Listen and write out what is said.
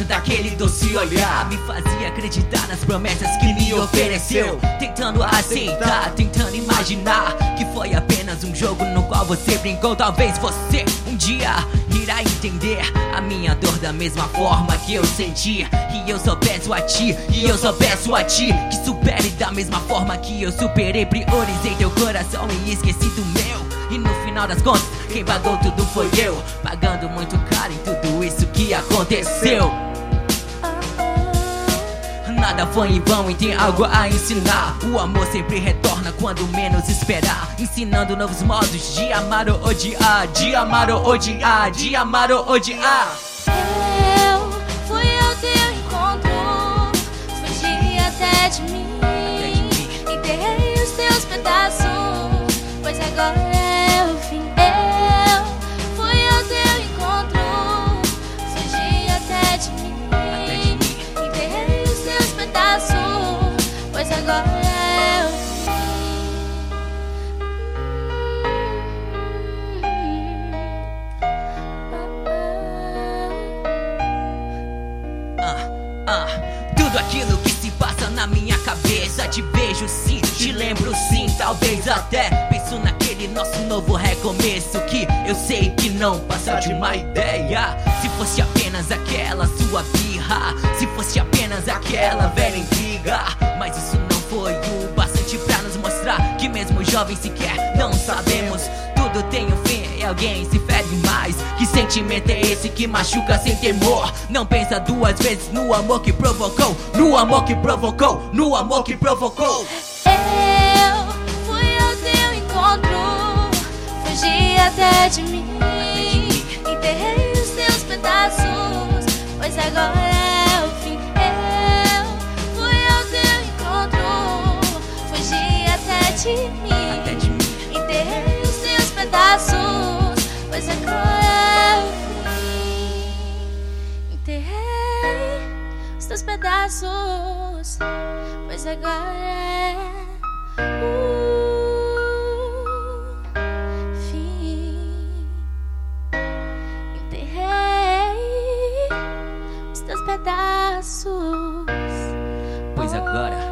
conta daquele doce olhar. Me fazia acreditar nas promessas que me ofereceu. Tentando aceitar, tentando imaginar Que foi apenas um jogo no qual você brincou. Talvez você um dia irá entender A minha dor da mesma forma que eu senti. E eu só peço a ti, e eu só peço a ti Que supere da mesma forma que eu superei. Priorizei teu coração e esqueci do meu. E no final das contas, quem pagou tudo foi eu. Pagando muito caro aconteceu. Nada foi em vão e tem algo a ensinar. O amor sempre retorna quando menos esperar. Ensinando novos modos de amar ou odiar De amar ou odiar, de amar ou odiar. Eu fui ao teu encontro Fugi até de mim Enterrei os teus aquilo que se passa na minha cabeça. Te vejo sim, te lembro sim Talvez até penso naquele nosso novo recomeço Que eu sei que não passa de uma ideia. Se fosse apenas aquela sua birra Se fosse apenas aquela velha intriga. Mas isso não foi o bastante pra nos mostrar Que mesmo jovens sequer não sabemos Tudo tem um fim e alguém se fere mais. Que sentimento é esse que machuca sem temor? Não pensa duas vezes no amor que provocou No amor que provocou, no amor que provocou. Eu fui ao teu encontro Fugi até de mim Enterrei os teus pedaços Pois agora é o fim. Eu fui ao teu encontro Fugi até de mim teus pedaços, pois agora é o fim. Enterrei os teus pedaços, pois agora.